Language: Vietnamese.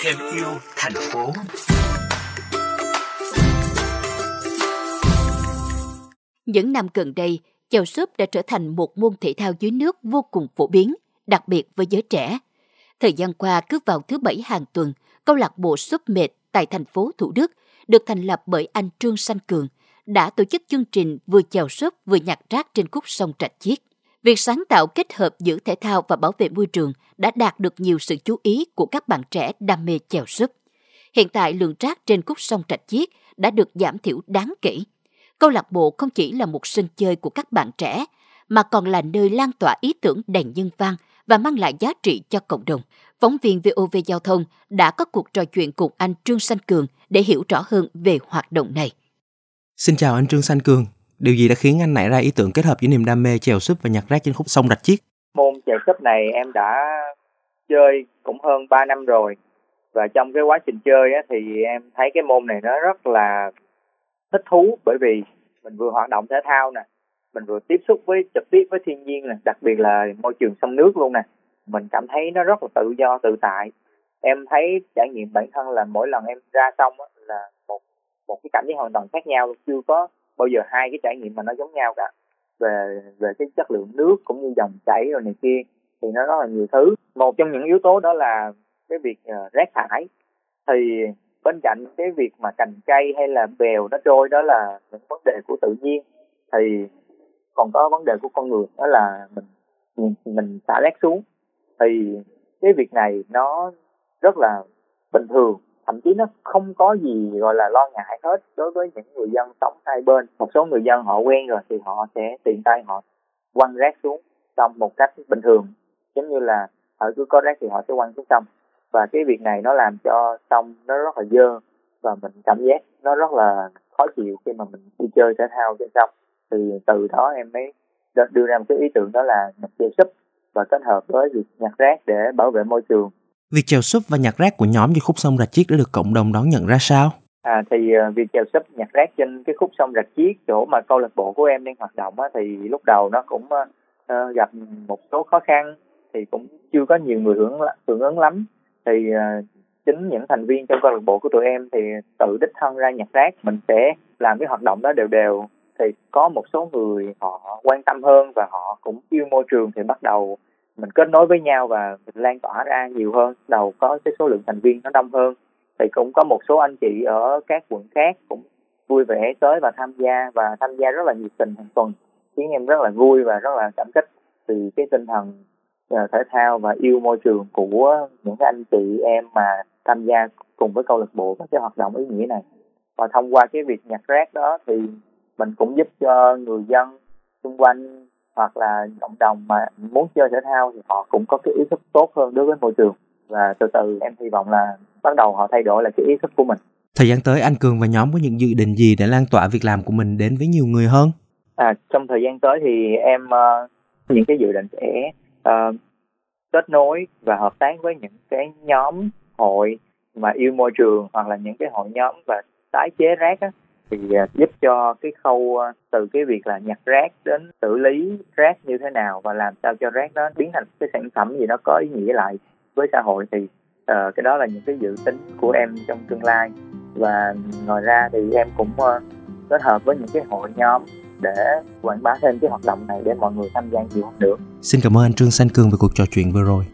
thêm yêu thành phố Những năm gần đây, chèo súp đã trở thành một môn thể thao dưới nước vô cùng phổ biến, đặc biệt với giới trẻ. Thời gian qua, cứ vào thứ bảy hàng tuần, câu lạc bộ súp mệt tại thành phố Thủ Đức được thành lập bởi anh Trương Sanh Cường, đã tổ chức chương trình vừa chèo súp vừa nhặt rác trên khúc sông Trạch Chiết. Việc sáng tạo kết hợp giữa thể thao và bảo vệ môi trường đã đạt được nhiều sự chú ý của các bạn trẻ đam mê chèo súp. Hiện tại lượng rác trên khúc sông Trạch Chiết đã được giảm thiểu đáng kể. Câu lạc bộ không chỉ là một sân chơi của các bạn trẻ, mà còn là nơi lan tỏa ý tưởng đầy nhân văn và mang lại giá trị cho cộng đồng. Phóng viên VOV Giao thông đã có cuộc trò chuyện cùng anh Trương Sanh Cường để hiểu rõ hơn về hoạt động này. Xin chào anh Trương Sanh Cường. Điều gì đã khiến anh nảy ra ý tưởng kết hợp giữa niềm đam mê chèo súp và nhặt rác trên khúc sông Rạch Chiếc? Môn chèo súp này em đã chơi cũng hơn 3 năm rồi. Và trong cái quá trình chơi á, thì em thấy cái môn này nó rất là thích thú bởi vì mình vừa hoạt động thể thao nè, mình vừa tiếp xúc với trực tiếp với thiên nhiên nè, đặc biệt là môi trường sông nước luôn nè. Mình cảm thấy nó rất là tự do tự tại. Em thấy trải nghiệm bản thân là mỗi lần em ra sông á, là một một cái cảm giác hoàn toàn khác nhau chưa có bao giờ hai cái trải nghiệm mà nó giống nhau cả. Về về cái chất lượng nước cũng như dòng chảy rồi này kia thì nó rất là nhiều thứ. Một trong những yếu tố đó là cái việc uh, rác thải. Thì bên cạnh cái việc mà cành cây hay là bèo nó trôi đó là những vấn đề của tự nhiên. Thì còn có vấn đề của con người đó là mình mình xả rác xuống. Thì cái việc này nó rất là bình thường thậm chí nó không có gì gọi là lo ngại hết đối với những người dân sống hai bên. Một số người dân họ quen rồi thì họ sẽ tiện tay họ quăng rác xuống sông một cách bình thường. Giống như là họ cứ có rác thì họ sẽ quăng xuống sông và cái việc này nó làm cho sông nó rất là dơ và mình cảm giác nó rất là khó chịu khi mà mình đi chơi thể thao trên sông. Thì từ đó em mới đưa ra một cái ý tưởng đó là nhập chèo súp và kết hợp với việc nhặt rác để bảo vệ môi trường. Việc chèo súp và nhặt rác của nhóm trên khúc sông Rạch Chiếc đã được cộng đồng đón nhận ra sao? À, thì uh, việc chèo súp nhặt rác trên cái khúc sông Rạch Chiếc chỗ mà câu lạc bộ của em đang hoạt động á, thì lúc đầu nó cũng uh, gặp một số khó khăn thì cũng chưa có nhiều người hưởng hưởng ứng lắm thì uh, chính những thành viên trong câu lạc bộ của tụi em thì tự đích thân ra nhặt rác mình sẽ làm cái hoạt động đó đều đều thì có một số người họ quan tâm hơn và họ cũng yêu môi trường thì bắt đầu mình kết nối với nhau và mình lan tỏa ra nhiều hơn. Đầu có cái số lượng thành viên nó đông hơn, thì cũng có một số anh chị ở các quận khác cũng vui vẻ tới và tham gia, và tham gia rất là nhiệt tình hàng tuần, khiến em rất là vui và rất là cảm kích từ cái tinh thần à, thể thao và yêu môi trường của những cái anh chị em mà tham gia cùng với câu lạc bộ các cái hoạt động ý nghĩa này. Và thông qua cái việc nhặt rác đó thì mình cũng giúp cho người dân xung quanh hoặc là cộng đồng mà muốn chơi thể thao thì họ cũng có cái ý thức tốt hơn đối với môi trường và từ từ em hy vọng là bắt đầu họ thay đổi lại cái ý thức của mình. Thời gian tới anh Cường và nhóm có những dự định gì để lan tỏa việc làm của mình đến với nhiều người hơn? À, trong thời gian tới thì em uh, những cái dự định sẽ uh, kết nối và hợp tác với những cái nhóm hội mà yêu môi trường hoặc là những cái hội nhóm và tái chế rác á, thì à, giúp cho cái khâu à, từ cái việc là nhặt rác đến xử lý rác như thế nào và làm sao cho rác nó biến thành cái sản phẩm gì nó có ý nghĩa lại với xã hội thì uh, cái đó là những cái dự tính của em trong tương lai và ngoài ra thì em cũng uh, kết hợp với những cái hội nhóm để quảng bá thêm cái hoạt động này để mọi người tham gia nhiều hơn nữa. Xin cảm ơn anh Trương Sanh Cường về cuộc trò chuyện vừa rồi.